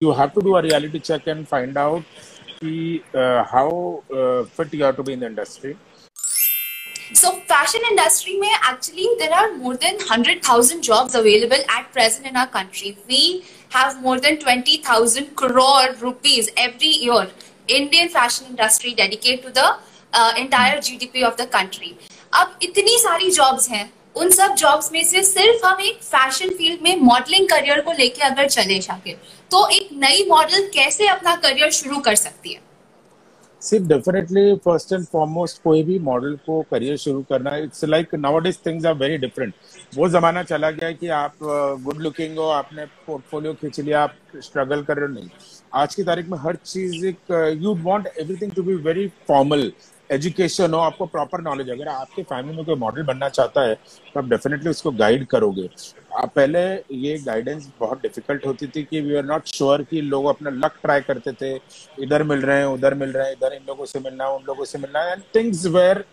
you have to do a reality check and find out the, uh, how uh, fit you are to be in the industry. So fashion industry may actually there are more than 100,000 jobs available at present in our country. We have more than 20,000 crore rupees every year Indian fashion industry dedicate to the uh, entire GDP of the country. अब इतनी सारी jobs हैं उन सब jobs में से सिर्फ़ हम एक फ़ैशन फ़ील्ड में मॉडलिंग करियर को लेके अगर चले जाके तो एक नई मॉडल कैसे अपना करियर शुरू कर सकती है? See definitely first and foremost कोई भी मॉडल को करियर शुरू करना it's like nowadays things are very different वो जमाना चला गया कि आप गुड लुकिंग हो, आपने पोर्टफोलियो खींच लिया, आप स्ट्रगल कर रहे हो नहीं। आज की तारीख में हर चीज़ एक you want everything to be very formal education हो, आपको प्रॉपर नॉलेज अगर आपके फैमिली में कोई मॉडल बनना चाहता है तो आप डेफिनेटली उसको गाइड करोगे। पहले ये गाइडेंस बहुत डिफ़िकल्ट होती थी कि वी आर नॉट श्योर कि लोग अपना लक ट्राई करते थे इधर मिल रहे हैं उधर मिल रहे हैं इधर इन लोगों से मिलना है उन लोगों से मिलना है and things were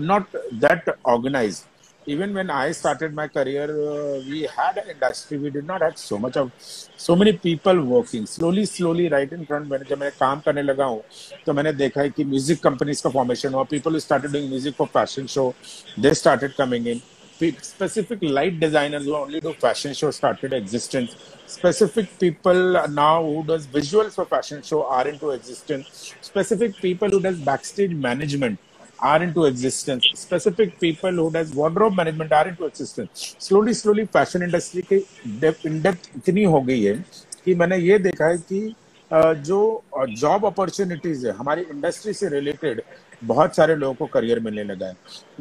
not that organise when I started my career, uh, we had an industry. We did not have so much of so many people working. Slowly, slowly, right in front. मैंने जब मैं काम करने लगा हूँ तो मैंने देखा है कि म्यूज़िक कंपनीज़ का फॉर्मेशन हुआ people started doing music for fashion show they started coming in specific light designers who only do fashion show started existence specific people now who does visuals for fashion show are into existence specific people who does backstage management are into existence. Specific people who does wardrobe management are into existence. Slowly, slowly fashion industry की in depth इतनी हो गई है कि मैंने ये देखा है कि जो जॉब अपॉर्चुनिटीज़ है हमारी इंडस्ट्री से रिलेटेड बहुत सारे लोगों को करियर मिलने लगा है।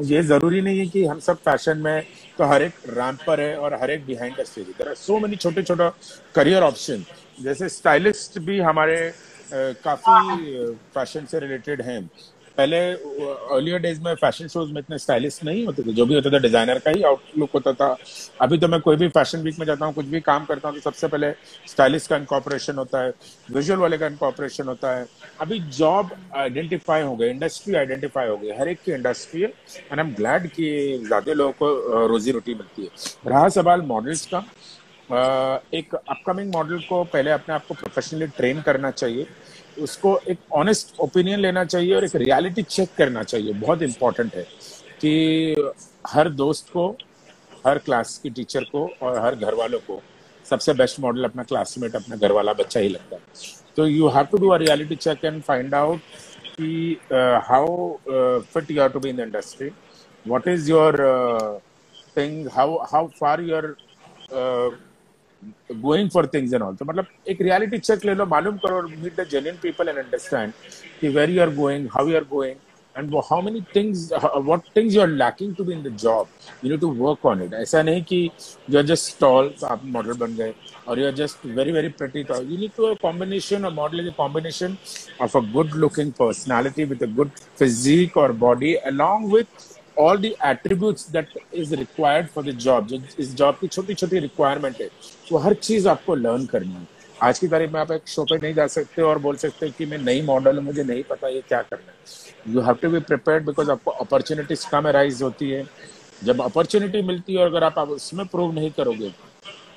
ये ज़रूरी नहीं है कि हम सब फ़ैशन में तो हर एक रैम पर है और हर एक behind the stage there are so many छोटे छोटे करियर ऑप्शन जैसे स्टाइलिस्ट भी हमारे काफ़ी फ़ैशन से रिलेटेड हैं। पहले अर्लियर डेज़ में फ़ैशन शोज़ में इतने स्टाइलिश नहीं होते थे, जो भी होता था डिज़ाइनर का ही आउटलुक होता था। अभी तो मैं कोई भी फ़ैशन वीक में जाता हूँ, कुछ भी काम करता हूँ तो सबसे पहले स्टाइलिश का इनकॉपरेशन होता है विजुअल वाले का इनकॉपरेशन होता है। अभी जॉब आइडेंटिफाई हो गए इंडस्ट्री आइडेंटिफाई हो गई, हर एक की इंडस्ट्री है एंड आई एम ग्लैड कि ज़्यादा लोगों को रोजी रोटी मिलती है। रहा सवाल मॉडल्स का एक अपकमिंग मॉडल को पहले अपने आप को प्रोफेशनली ट्रेन करना चाहिए। उसको एक ऑनेस्ट ओपिनियन लेना चाहिए और एक रियलिटी चेक करना चाहिए। बहुत इंपॉर्टेंट है कि हर दोस्त को, हर क्लास की टीचर को और हर घर वालों को सबसे बेस्ट मॉडल अपना क्लासमेट अपना घर वाला बच्चा ही लगता है। तो you have to do a reality check and find out कि how fit you are to be in the industry what is your thing how how far you're going for things and all तो मतलब एक reality check ले लो, मालूम करो meet the genuine people and understand कि where you are going how you are going and how many things what things you are lacking to be in the job you need to work on it ऐसा नहीं कि you are just tall आप model बन गए, और you are just very very pretty tall you need to uh combination और model is a combination of a good looking personality with a good physique और body along with all the attributes that is required for the job जो इस job की छोटी छोटी requirement है, वो हर चीज़ आपको लर्न करनी है। आज की तारीख में आप एक शो पे नहीं जा सकते और बोल सकते कि मैं नई मॉडल हूँ, मुझे नहीं पता ये क्या करना है। You have to be prepare because आपको अपॉर्चुनिटीज़ कम राइज होती है। जब अपॉर्चुनिटी मिलती है और अगर आप उसमें प्रूव नहीं करोगे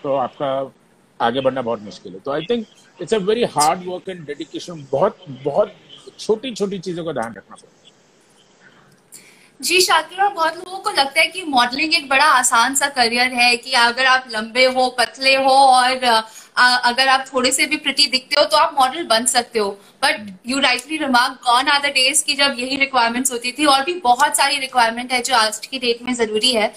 तो आपका आगे बढ़ना बहुत मुश्किल है। तो I think it's a very hard work and dedication बहुत बहुत छोटी छोटी चीज़ों का ध्यान रखना पड़ता है। जी, शाकिर बहुत लोगों को लगता है कि मॉडलिंग एक बड़ा आसान सा करियर है कि अगर आप लंबे हो, पतले हो, और अगर आप थोड़े से भी प्रति दिखते हो तो आप मॉडल बन सकते हो। But you rightly remark gone are the days की जब यही रिक्वायरमेंट्स होती थी, और भी बहुत सारी रिक्वायरमेंट है जो आज की डेट में ज़रूरी है।